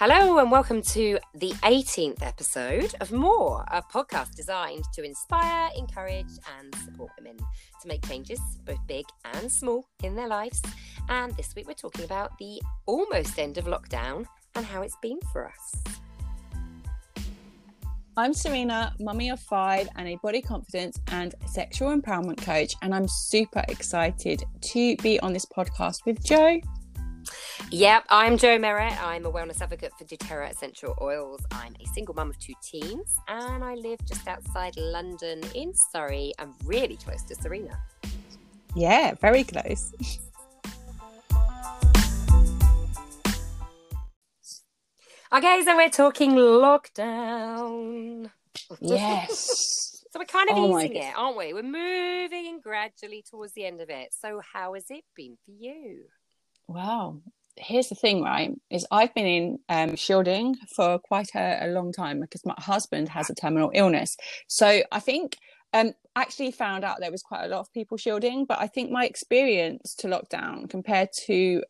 Hello, and welcome to the 18th episode of More, a podcast designed to inspire, encourage, and support women to make changes, both big and small, in their lives. And this week we're talking about the almost end of lockdown and how it's been for us. I'm Serena, mummy of five, and a body confidence and sexual empowerment coach. And I'm super excited to be on this podcast with Jo. Yep, I'm Jo Merritt. I'm a wellness advocate for doTERRA Essential Oils. I'm a single mum of two teens, and I live just outside London in Surrey. I'm really close to Serena. Yeah, very close. Okay, so we're talking lockdown. Yes. so we're kind of Oh easing it, aren't we? We're moving gradually towards the end of it. So how has it been for you? Wow. Here's the thing, right? Is I've been in um, shielding for quite a, a long time because my husband has a terminal illness. So I think um, actually found out there was quite a lot of people shielding, but I think my experience to lockdown compared to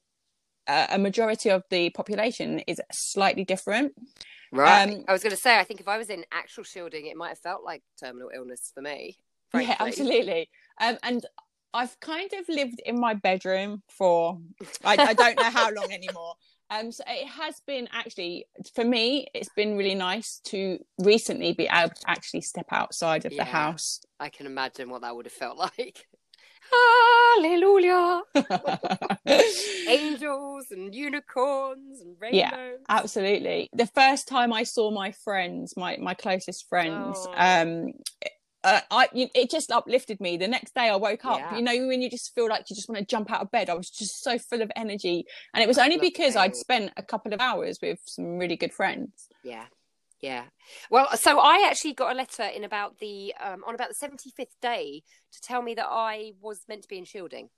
uh, a majority of the population is slightly different. Right. Um, I was going to say, I think if I was in actual shielding, it might have felt like terminal illness for me. frankly. Yeah, absolutely. Um, and I've kind of lived in my bedroom for I, I don't know how long anymore. Um, so it has been actually for me, it's been really nice to recently be able to actually step outside of Yeah. the house. I can imagine what that would have felt like. Hallelujah! Angels and unicorns and rainbows. Yeah, Absolutely. The first time I saw my friends, my my closest friends, Oh. um, uh, I it just uplifted me. The next day I woke up, Yeah. you know, when you just feel like you just want to jump out of bed. I was just so full of energy, and it was That's only because I'd spent a couple of hours with some really good friends. Yeah. Yeah. Well, so I actually got a letter in about the um, on about the seventy fifth day to tell me that I was meant to be in shielding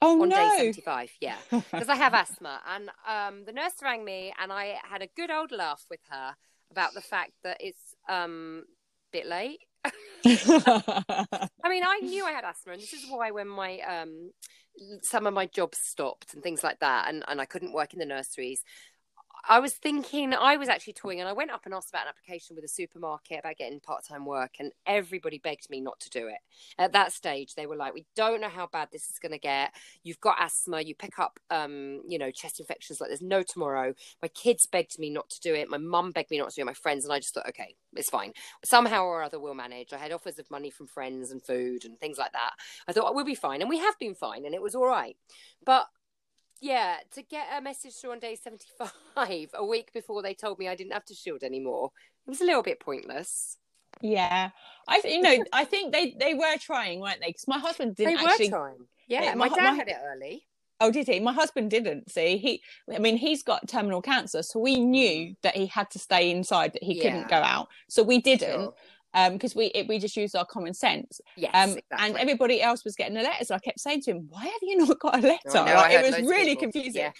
Oh on day seventy five. Yeah, because I have asthma, and um, the nurse rang me, and I had a good old laugh with her about the fact that it's um, a bit late. I mean, I knew I had asthma, and this is why when my um, some of my jobs stopped and things like that, and, and I couldn't work in the nurseries. I was thinking, I was actually toying, and I went up and asked about an application with a supermarket about getting part time work, and everybody begged me not to do it. At that stage, they were like, "We don't know how bad this is going to get. You've got asthma. You pick up, um, you know, chest infections like there's no tomorrow." My kids begged me not to do it. My mum begged me not to do it. My friends, and I just thought, "Okay, it's fine. Somehow or other, we'll manage." I had offers of money from friends and food and things like that. I thought we'll be fine, and we have been fine, and it was all right. But yeah, to get a message through on day 75, a week before they told me I didn't have to shield anymore, it was a little bit pointless. yeah, I th- you know I think they they were trying, weren't they? Because my husband didn't they were actually. trying. Yeah, Yeah, my, my- dad my- had it early. Oh, did he? My husband didn't. See, he. I mean, he's got terminal cancer, so we knew that he had to stay inside, that he couldn't Mm. Go out. So we didn't, Sure. Um, because we it, we just used our common sense. Yes, Um, exactly. and everybody else was getting the letters. I kept saying to him, "Why have you not got a letter?" I know, Like, it was really confusing. Yeah.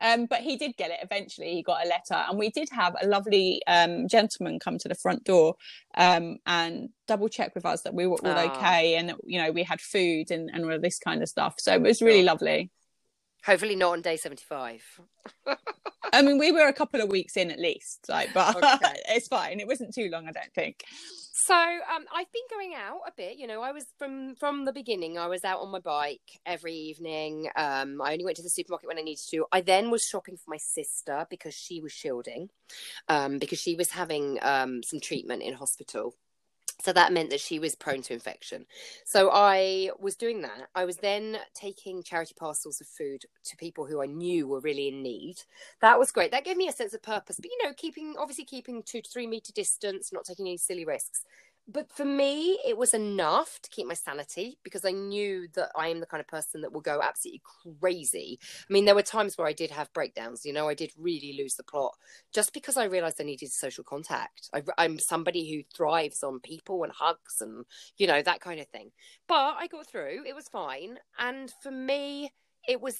Um, but he did get it eventually. He got a letter, and we did have a lovely um, gentleman come to the front door um, and double check with us that we were all Ah. okay, and you know we had food and, and all of this kind of stuff. So it was really lovely. Hopefully not on day 75. I mean, we were a couple of weeks in at least, like, but Okay. it's fine. It wasn't too long, I don't think. So um, I've been going out a bit. You know, I was from from the beginning. I was out on my bike every evening. Um, I only went to the supermarket when I needed to. I then was shopping for my sister because she was shielding, um, because she was having um, some treatment in hospital. So that meant that she was prone to infection. So I was doing that. I was then taking charity parcels of food to people who I knew were really in need. That was great. That gave me a sense of purpose. But you know, keeping obviously keeping two to three meter distance, not taking any silly risks. But for me, it was enough to keep my sanity because I knew that I am the kind of person that will go absolutely crazy. I mean, there were times where I did have breakdowns. You know, I did really lose the plot just because I realized I needed social contact. I, I'm somebody who thrives on people and hugs and, you know, that kind of thing. But I got through, it was fine. And for me, it was.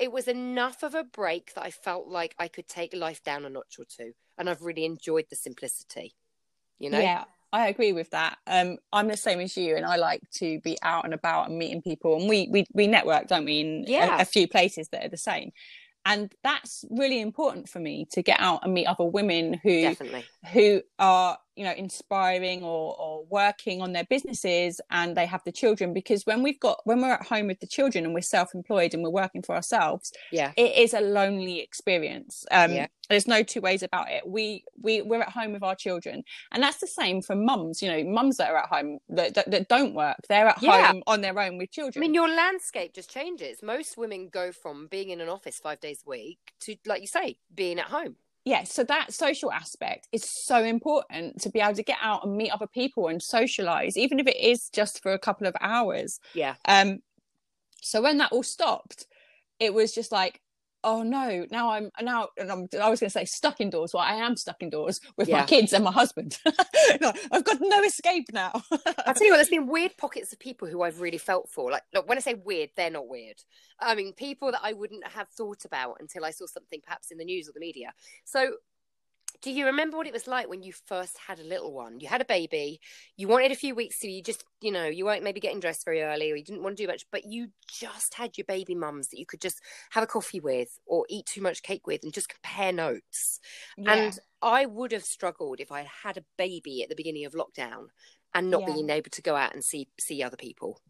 It was enough of a break that I felt like I could take life down a notch or two, and I've really enjoyed the simplicity. You know, Yeah, I agree with that. Um, I'm the same as you, and I like to be out and about and meeting people, and we we we network, don't we? In a- Yeah. a, few places that are the same. and that's really important for me to get out and meet other women who Definitely. who are you know inspiring or, or working on their businesses and they have the children because when we've got when we're at home with the children and we're self-employed and we're working for ourselves Yeah. it is a lonely experience um Yeah. there's no two ways about it we we we're at home with our children and that's the same for mums you know mums that are at home that, that, that don't work they're at Yeah. home on their own with children. I mean, your landscape just changes. Most women go from being in an office five days a week to, like you say, being at home. Yeah so that social aspect is so important to be able to get out and meet other people and socialize even if it is just for a couple of hours Yeah. um so when that all stopped it was just like oh no now i'm now and I'm, i was going to say stuck indoors well i am stuck indoors with my kids and my husband no, i've got no escape now I'll tell you what, there's been weird pockets of people who I've really felt for. Like, look, when I say weird, they're not weird. I mean, people that I wouldn't have thought about until I saw something perhaps in the news or the media. So, do you remember what it was like when you first had a little one? You had a baby, you wanted a few weeks to, you just, you know, you weren't maybe getting dressed very early or you didn't want to do much, but you just had your baby mums that you could just have a coffee with or eat too much cake with and just compare notes. Yeah. And I would have struggled if I had had a baby at the beginning of lockdown and not Yeah. being able to go out and see see other people.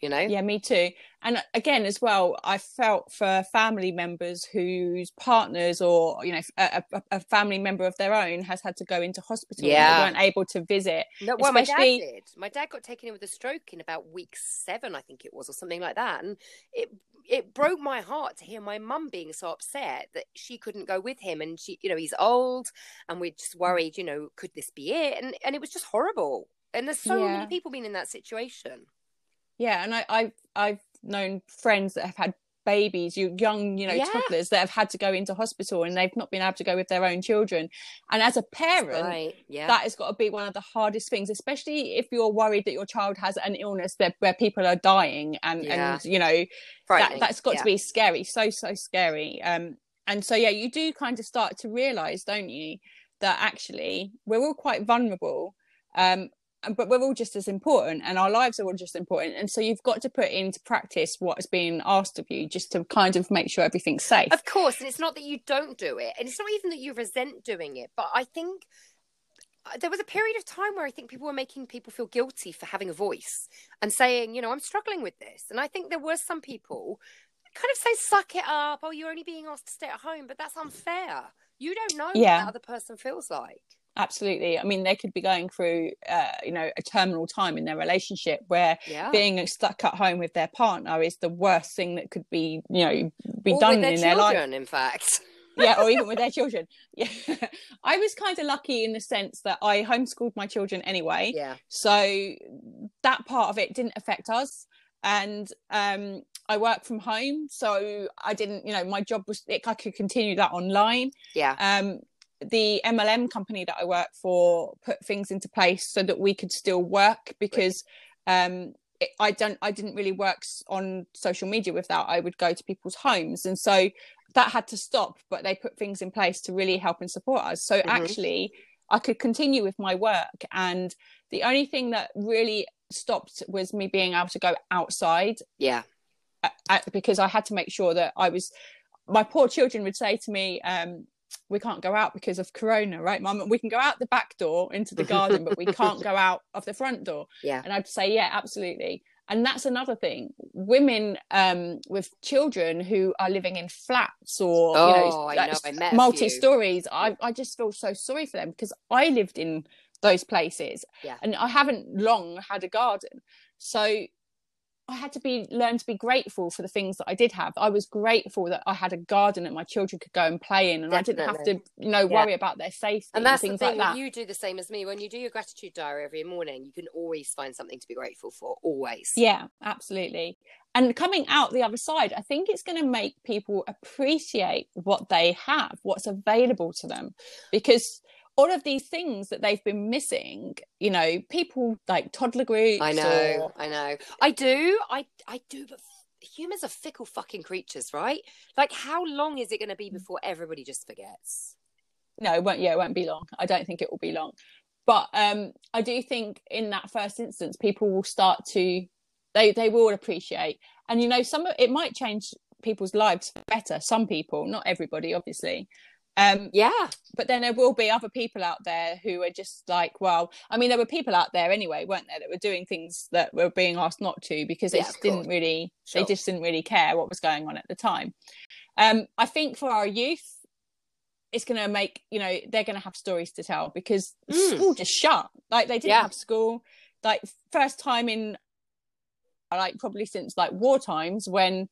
You know? yeah me too and uh, again as well i felt for family members whose partners or you know a, a, a family member of their own has had to go into hospital and Yeah. they weren't able to visit No, well, my dad did. My dad got taken in with a stroke in about week seven, I think it was, or something like that. And it it broke my heart to hear my mum being so upset that she couldn't go with him. And she, you know, he's old, and we're just mm. worried. You know, could this be it? And and it was just horrible. And there's so Yeah. many people being in that situation. Yeah and i i've i've known friends that have had babies you young you know Yeah. toddlers that have had to go into hospital and they've not been able to go with their own children and as a parent Right? Yeah. that has got to be one of the hardest things especially if you're worried that your child has an illness that where people are dying and Yeah. and you know that that's got Yeah. to be scary so so scary um and so yeah you do kind of start to realize don't you that actually we're all quite vulnerable um but we're all just as important and our lives are all just important and so you've got to put into practice what is being asked of you just to kind of make sure everything's safe Of course, and it's not that you don't do it, and it's not even that you resent doing it, but I think uh, there was a period of time where I think people were making people feel guilty for having a voice and saying, you know, I'm struggling with this. And I think there were some people kind of say, suck it up. Oh, you're only being asked to stay at home, but that's unfair. You don't know Yeah. what that other person feels like. Absolutely i mean they could be going through uh, you know a terminal time in their relationship where Yeah. being stuck at home with their partner is the worst thing that could be you know be Or done with their in their life in fact. yeah or even with their children yeah i was kind of lucky in the sense that i homeschooled my children anyway Yeah. so that part of it didn't affect us and um i work from home so i didn't you know my job was i could continue that online Yeah. um the mlm company that i work for put things into place so that we could still work because um it, i don't i didn't really work on social media with that i would go to people's homes and so that had to stop but they put things in place to really help and support us so Mhm. actually i could continue with my work and the only thing that really stopped was me being able to go outside Yeah. uh, uh, because I had to make sure that I was. My poor children would say to me, um, "We can't go out because of Corona, right, Mum? We can go out the back door into the garden, but we can't go out of the front door." Yeah. And I'd say, "Yeah, absolutely." And that's another thing. Women um, with children who are living in flats or Oh, you know, know. Met a few. multi stories, I, I just feel so sorry for them because I lived in those places Yeah. and I haven't long had a garden. So I had to be learn to be grateful for the things that I did have. I was grateful that I had a garden that my children could go and play in, and I didn't have to, you know, Yeah. worry about their safety And that's the things thing, like that. you do the same as me. When you do your gratitude diary every morning, you can always find something to be grateful for. Always. Yeah, absolutely. And coming out the other side, I think it's going to make people appreciate what they have, what's available to them, because all of these things that they've been missing, you know, people like toddler groups. I know, or- I know. I do, I, I do, but humans are fickle fucking creatures, right? Like, how long is it going to be before everybody just forgets? no, it won't. Yeah, it won't be long. I don't think it will be long. But um, I do think in that first instance, people will start to they they will appreciate, and you know, some of it might change people's lives better. Some people, not everybody, obviously. Um, yeah. But then there will be other people out there who are just like, well, I mean, there were people out there anyway, weren't there, that were doing things that were being asked not to because they Yeah, just didn't really, Sure. they just didn't really care what was going on at the time. Um, I think for our youth, it's going to make you know they're going to have stories to tell because Mm. school just shut. Like they didn't Yeah. have school. Like first time in like probably since like war times when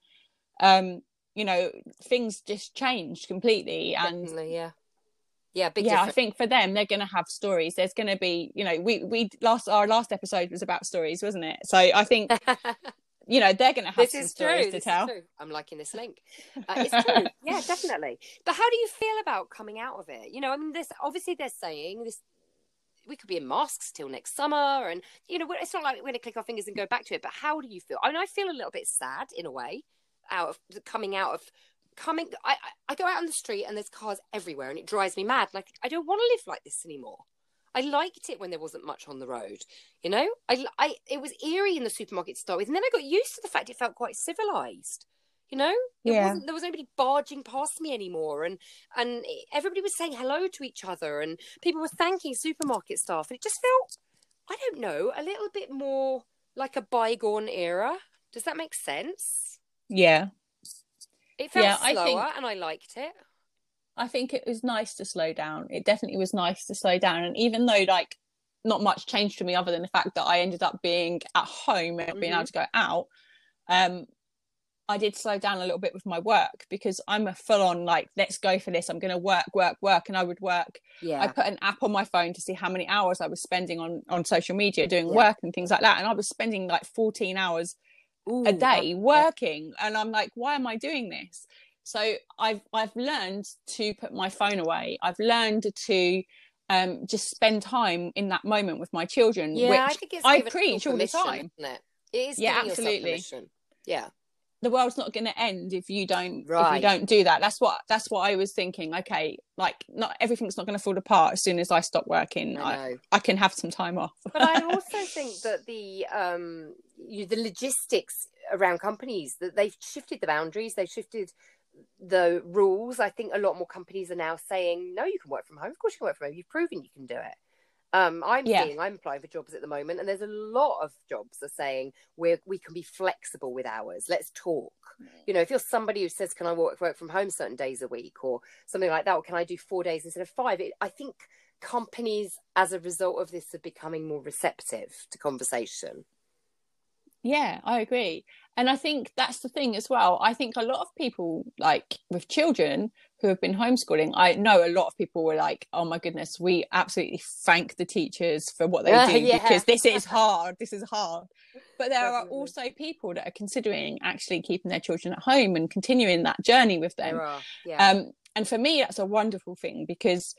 um you know things just changed completely and Definitely, yeah. Yeah, big yeah i think for them they're going to have stories there's going to be you know we we last our last episode was about stories wasn't it so i think you know they're going to have this some stories true. to this is tell. I'm liking this link. Uh, it's true. yeah, definitely. But how do you feel about coming out of it? You know, I mean, this obviously they're saying this. We could be in masks till next summer, and you know, it's not like we're going to click our fingers and go back to it. But how do you feel? I mean, I feel a little bit sad in a way, out of coming out of coming. I I, go out on the street and there's cars everywhere, and it drives me mad. Like I don't want to live like this anymore. I liked it when there wasn't much on the road. You know, I, I it was eerie in the supermarket to start with, and then I got used to the fact it felt quite civilized. You know, it Yeah. wasn't there was nobody barging past me anymore, and and everybody was saying hello to each other, and people were thanking supermarket staff, and it just felt, I don't know, a little bit more like a bygone era. Does that make sense? Yeah It felt Yeah, I slower, think- and I liked it. I think it was nice to slow down. It definitely was nice to slow down. And even though like not much changed for me other than the fact that I ended up being at home and not being Mhm. able to go out, um, I did slow down a little bit with my work because I'm a full on like, let's go for this. I'm gonna work, work, work. And I would work. Yeah, I put an app on my phone to see how many hours I was spending on on social media doing Yeah. work and things like that. And I was spending like 14 hours Ooh, a day yeah. working and i'm like why am i doing this so i've i've learned to put my phone away i've learned to um just spend time in that moment with my children Yeah, which I think it's I preach all the time. Isn't it? it is Yeah, absolutely. Yeah, the world's not going to end if you don't if you don't do that that's what that's what i was thinking okay like not everything's not going to fall apart as soon as i stop working I i, know. I can have some time off but I also think that the um you, the logistics around companies that they've shifted the boundaries, they've shifted the rules. I think a lot more companies are now saying, no, you can work from home. Of course, you can work from home. You've proven you can do it. Um, I'm Yeah. seeing, I'm applying for jobs at the moment, and there's a lot of jobs are saying we we can be flexible with hours. Let's talk. You know, if you're somebody who says, "Can I work work from home certain days a week?" or something like that, or can I do four days instead of five? It, I think companies, as a result of this, are becoming more receptive to conversation. Yeah, I agree. And I think that's the thing as well. I think a lot of people, like with children who have been homeschooling, I know a lot of people were like, oh my goodness, we absolutely thank the teachers for what they do yeah. because this is hard. This is hard. But there are also people that are considering actually keeping their children at home and continuing that journey with them. Yeah. Um, and for me, that's a wonderful thing because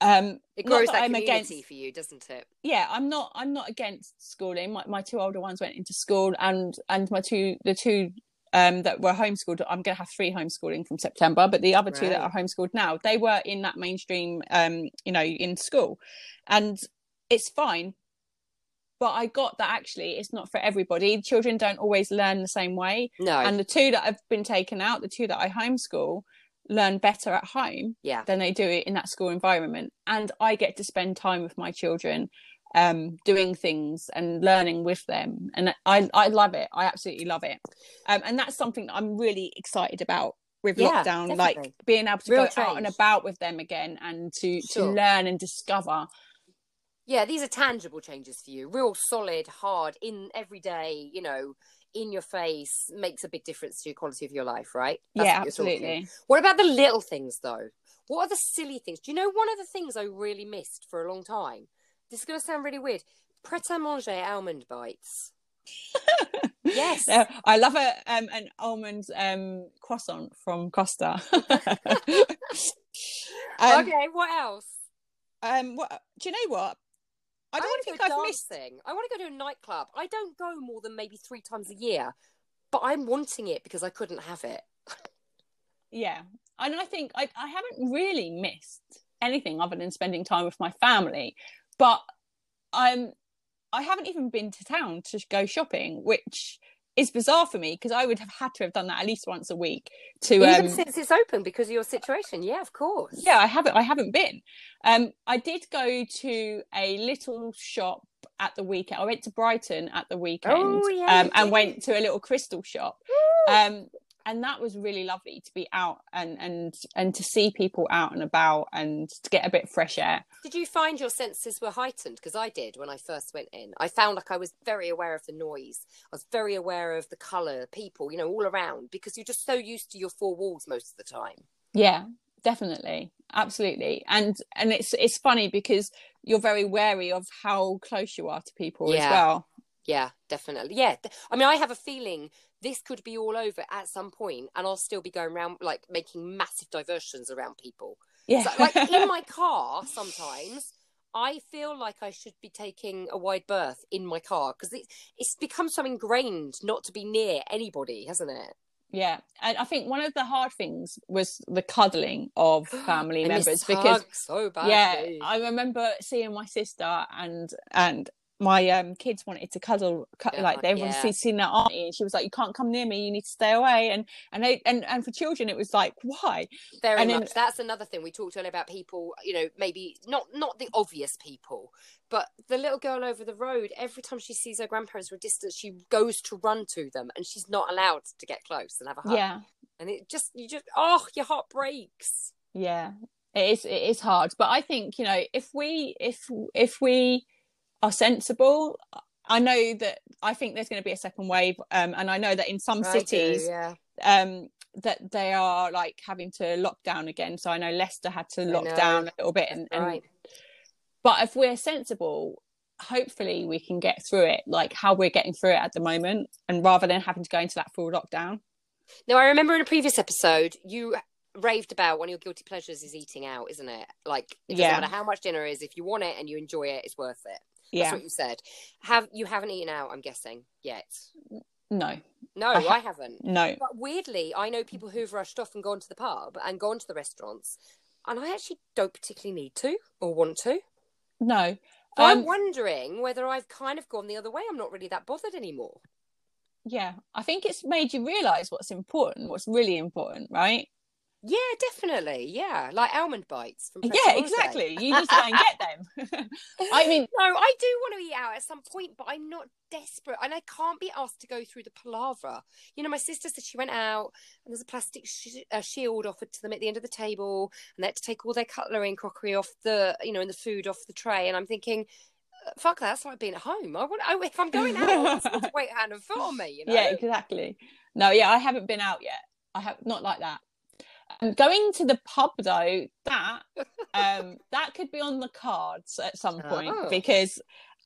um, it grows that that I'm community against- for you, doesn't it? yeah i'm not i'm not against schooling my, my two older ones went into school and and my two the two um that were homeschooled i'm going to have three homeschooling from september but the other two that are homeschooled now they were in that mainstream um you know in school. And it's fine but i got that actually it's not for everybody. Children don't always learn the same way. No, and the two that have been taken out the two that i homeschool learn better at home yeah, than they do it in that school environment. And i get to spend time with my children um doing things and learning with them and i i love it i absolutely love it um and that's something that i'm really excited about with Yeah, lockdown like being able to Real go out and about with them again and to Sure. to learn and discover yeah. These are tangible changes for you, real solid, hard, in every day. You know, in your face makes a big difference to your quality of your life, right? That's yeah what absolutely What about the little things though? What are the silly things? Do you know one of the things I really missed for a long time? This is going to sound really weird. Pret a manger almond bites. Yes. Uh, I love a um, an almond um, croissant from Costa. um, okay, what else? um, what do you know? What I don't wanna think I've missed. dancing. I want to go to a nightclub. I don't go more than maybe three times a year, but I'm wanting it because I couldn't have it. Yeah, and I think I, I haven't really missed anything other than spending time with my family, but I'm I haven't even been to town to go shopping, which is bizarre for me because I would have had to have done that at least once a week to Even um, since it's open because of your situation. Yeah, of course. yeah i haven't i haven't been. Um i did go to a little shop at the weekend. I went to brighton at the weekend Oh, yeah, um and went to a little crystal shop. Um and that was really lovely to be out and and and to see people out and about and to get a bit of fresh air Did you find your senses were heightened? Because I did when I first went in. I found like I was very aware of the noise. I was very aware of the colour, people, you know, all around because you're just so used to your four walls most of the time. yeah definitely absolutely and and it's it's funny because you're very wary of how close you are to people as well Yeah, definitely. Yeah. I mean, I have a feeling this could be all over at some point and I'll still be going around like making massive diversions around people. yeah So, like in my car, sometimes I feel like I should be taking a wide berth in my car because it, it's become so ingrained not to be near anybody, hasn't it? Yeah, and I think one of the hard things was the cuddling of family members because so yeah. I remember seeing my sister and and my um kids wanted to cuddle, cu- Yeah, like they yeah. wanted to see their auntie, and she was like, "You can't come near me. You need to stay away." And and they, and and for children, it was like, "Why?" Very and then- much. That's another thing we talked earlier about people. You know, maybe not not the obvious people, but the little girl over the road. Every time she sees her grandparents from a distance, she goes to run to them, and she's not allowed to get close and have a hug. Yeah, And it just, you just, oh, your heart breaks. yeah, it is. It is hard, but I think you know if we if if we are sensible. I know that I think there's going to be a second wave, um, and I know that in some I do, cities, yeah. um that they are like having to lock down again so i know leicester had to lock down a little bit and, and right. but if we're sensible hopefully we can get through it like how we're getting through it at the moment and rather than having to go into that full lockdown Now, I remember in a previous episode, you raved about one of your guilty pleasures is eating out, isn't it? Like, it doesn't Yeah. matter how much dinner is, if you want it and you enjoy it, it's worth it. That's what you said. Have you haven't eaten out? I'm guessing yet. no No, I I, haven't. no But weirdly, I know people who've rushed off and gone to the pub and gone to the restaurants, and I actually don't particularly need to or want to. no So I'm Um, wondering whether I've kind of gone the other way. I'm not really that bothered anymore. yeah i think it's made you realize what's important what's really important right Yeah, definitely. Yeah, like almond bites from. Pret yeah exactly you need to go and get them i mean No, I do want to eat out at some point, but I'm not desperate, and I can't be asked to go through the palaver. You know, my sister said she went out, and there's a plastic sh- uh, shield offered to them at the end of the table, and they had to take all their cutlery and crockery off the, you know, and the food off the tray. And I'm thinking, uh, fuck that, that's like being at home. I want, I, if I'm going out, I want to wait hand and foot on me. You know? yeah exactly no yeah i haven't been out yet i have not like that um, going to the pub though that um that could be on the cards at some point Oh. because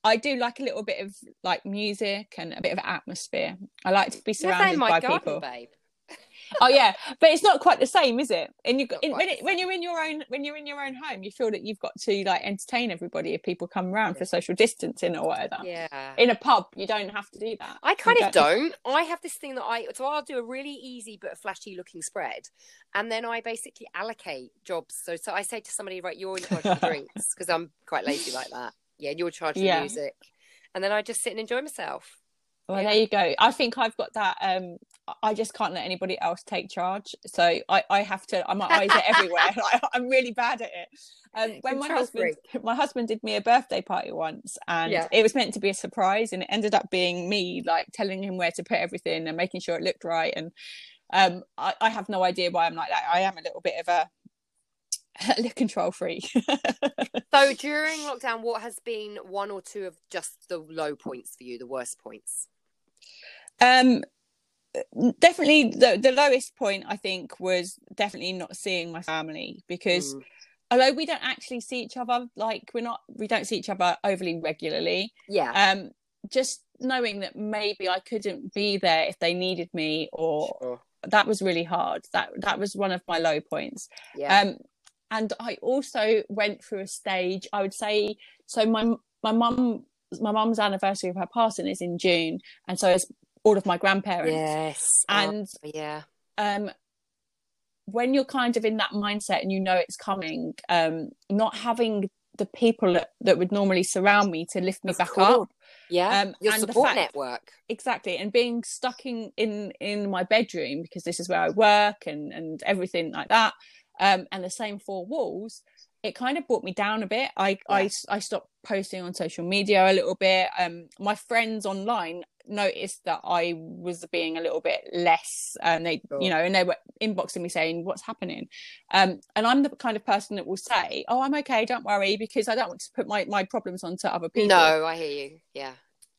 i do like a little bit of like music and a bit of atmosphere i like to be You have that surrounded by garden, people babe. oh yeah but it's not quite the same is it and you in, when, it, when you're in your own when you're in your own home you feel that you've got to like entertain everybody if people come around for social distancing or whatever Yeah. in a pub you don't have to do that I You kind of don't. I have this thing that I so I'll do a really easy but flashy looking spread, and then I basically allocate jobs. So so I say to somebody, right, you're in charge of drinks because I'm quite lazy like that. Yeah, you're in charge of Yeah. music, and then I just sit and enjoy myself. Well, Yeah. there you go. I think I've got that. Um, I just can't let anybody else take charge, so I, I have to. My eyes are everywhere. Like, I'm really bad at it. Um, when my husband, my husband did me a birthday party once, and Yeah. it was meant to be a surprise, and it ended up being me like telling him where to put everything and making sure it looked right. And um, I, I have no idea why I'm like that. I am a little bit of a, a control freak. So during lockdown, what has been one or two of just the low points for you, the worst points? Um definitely the the lowest point i think was definitely not seeing my family because Mm. although we don't actually see each other like we're not we don't see each other overly regularly. Yeah, um just knowing that maybe i couldn't be there if they needed me or Sure. that was really hard. That that was one of my low points. Yeah, um and i also went through a stage i would say so my my mum my mum's anniversary of her passing is in june. And so is all of my grandparents. Yes, Oh, and yeah, um when you're kind of in that mindset and you know it's coming um not having the people that, that would normally surround me to lift me Of back course. up Yeah, Um, your support fact- network. exactly. And being stuck in in in my bedroom because this is where i work and and everything like that um and the same four walls it kind of brought me down a bit. I i i stopped posting on social media a little bit. Um my friends online noticed that i was being a little bit less and they Sure. you know and they were inboxing me saying what's happening um and i'm the kind of person that will say oh i'm okay don't worry because i don't want to put my my problems onto other people No, I hear you. Yeah.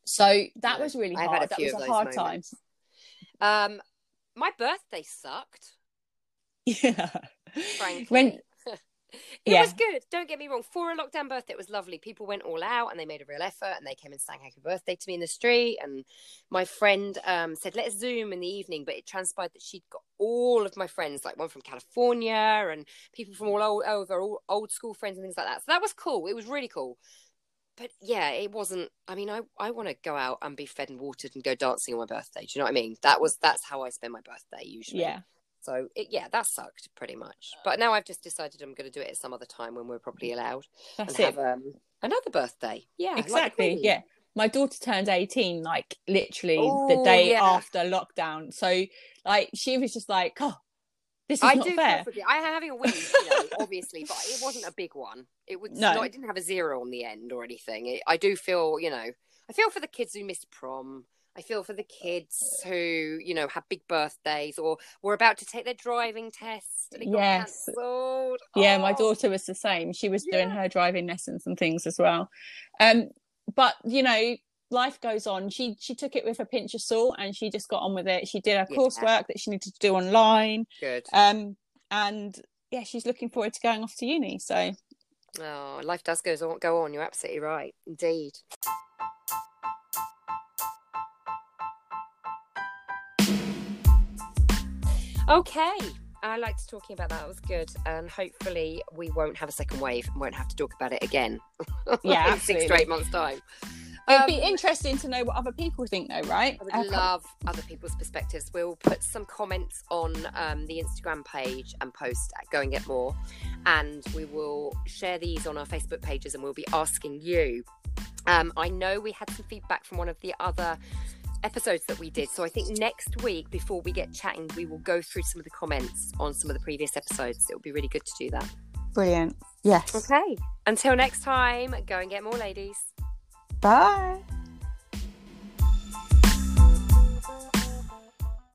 so that No, was really I've hard that was a hard time. Um, my birthday sucked. Yeah. frankly. When it Yeah. was good. Don't get me wrong. For a lockdown birthday, it was lovely. People went all out and they made a real effort and they came and sang happy birthday to me in the street. And my friend um, said, let's Zoom in the evening. But it transpired that she'd got all of my friends, like one from California and people from all over, all old school friends and things like that. So that was cool. It was really cool. But yeah, it wasn't. I mean, I, I want to go out and be fed and watered and go dancing on my birthday. Do you know what I mean? That was that's how I spend my birthday usually. yeah So it, yeah, that sucked pretty much. But now I've just decided I'm going to do it at some other time when we're probably allowed that's and it have um, another birthday. Yeah, exactly Queen. yeah my daughter turned 18 like literally the day yeah. after lockdown so like she was just like oh this is I not do fair. Perfectly. I am having a wheeze, you know, obviously, but it wasn't a big one. It was No. not. It didn't have a zero on the end or anything. It, I do feel, you know, I feel for the kids who missed prom. I feel for the kids who, you know, had big birthdays or were about to take their driving test and it Yes. yeah my Oh. daughter was the same she was doing her driving lessons and things as well um but you know life goes on she she took it with a pinch of salt and she just got on with it she did her Yeah. coursework that she needed to do online Good. um and yeah she's looking forward to going off to uni so Oh, life does goes on, go on. You're absolutely right. Indeed. Okay. I liked talking about that. It was good. And hopefully we won't have a second wave and won't have to talk about it again. Yeah, in six to eight months' time. it'd be Um, interesting to know what other people think though right I would love other people's perspectives. We'll put some comments on um, the Instagram page and post at Go and Get More. And we will share these on our Facebook pages and we'll be asking you. Um, I know we had some feedback from one of the other episodes that we did. So I think next week, before we get chatting, we will go through some of the comments on some of the previous episodes. It will be really good to do that. brilliant yes Okay. Until next time, go and get more, ladies. bye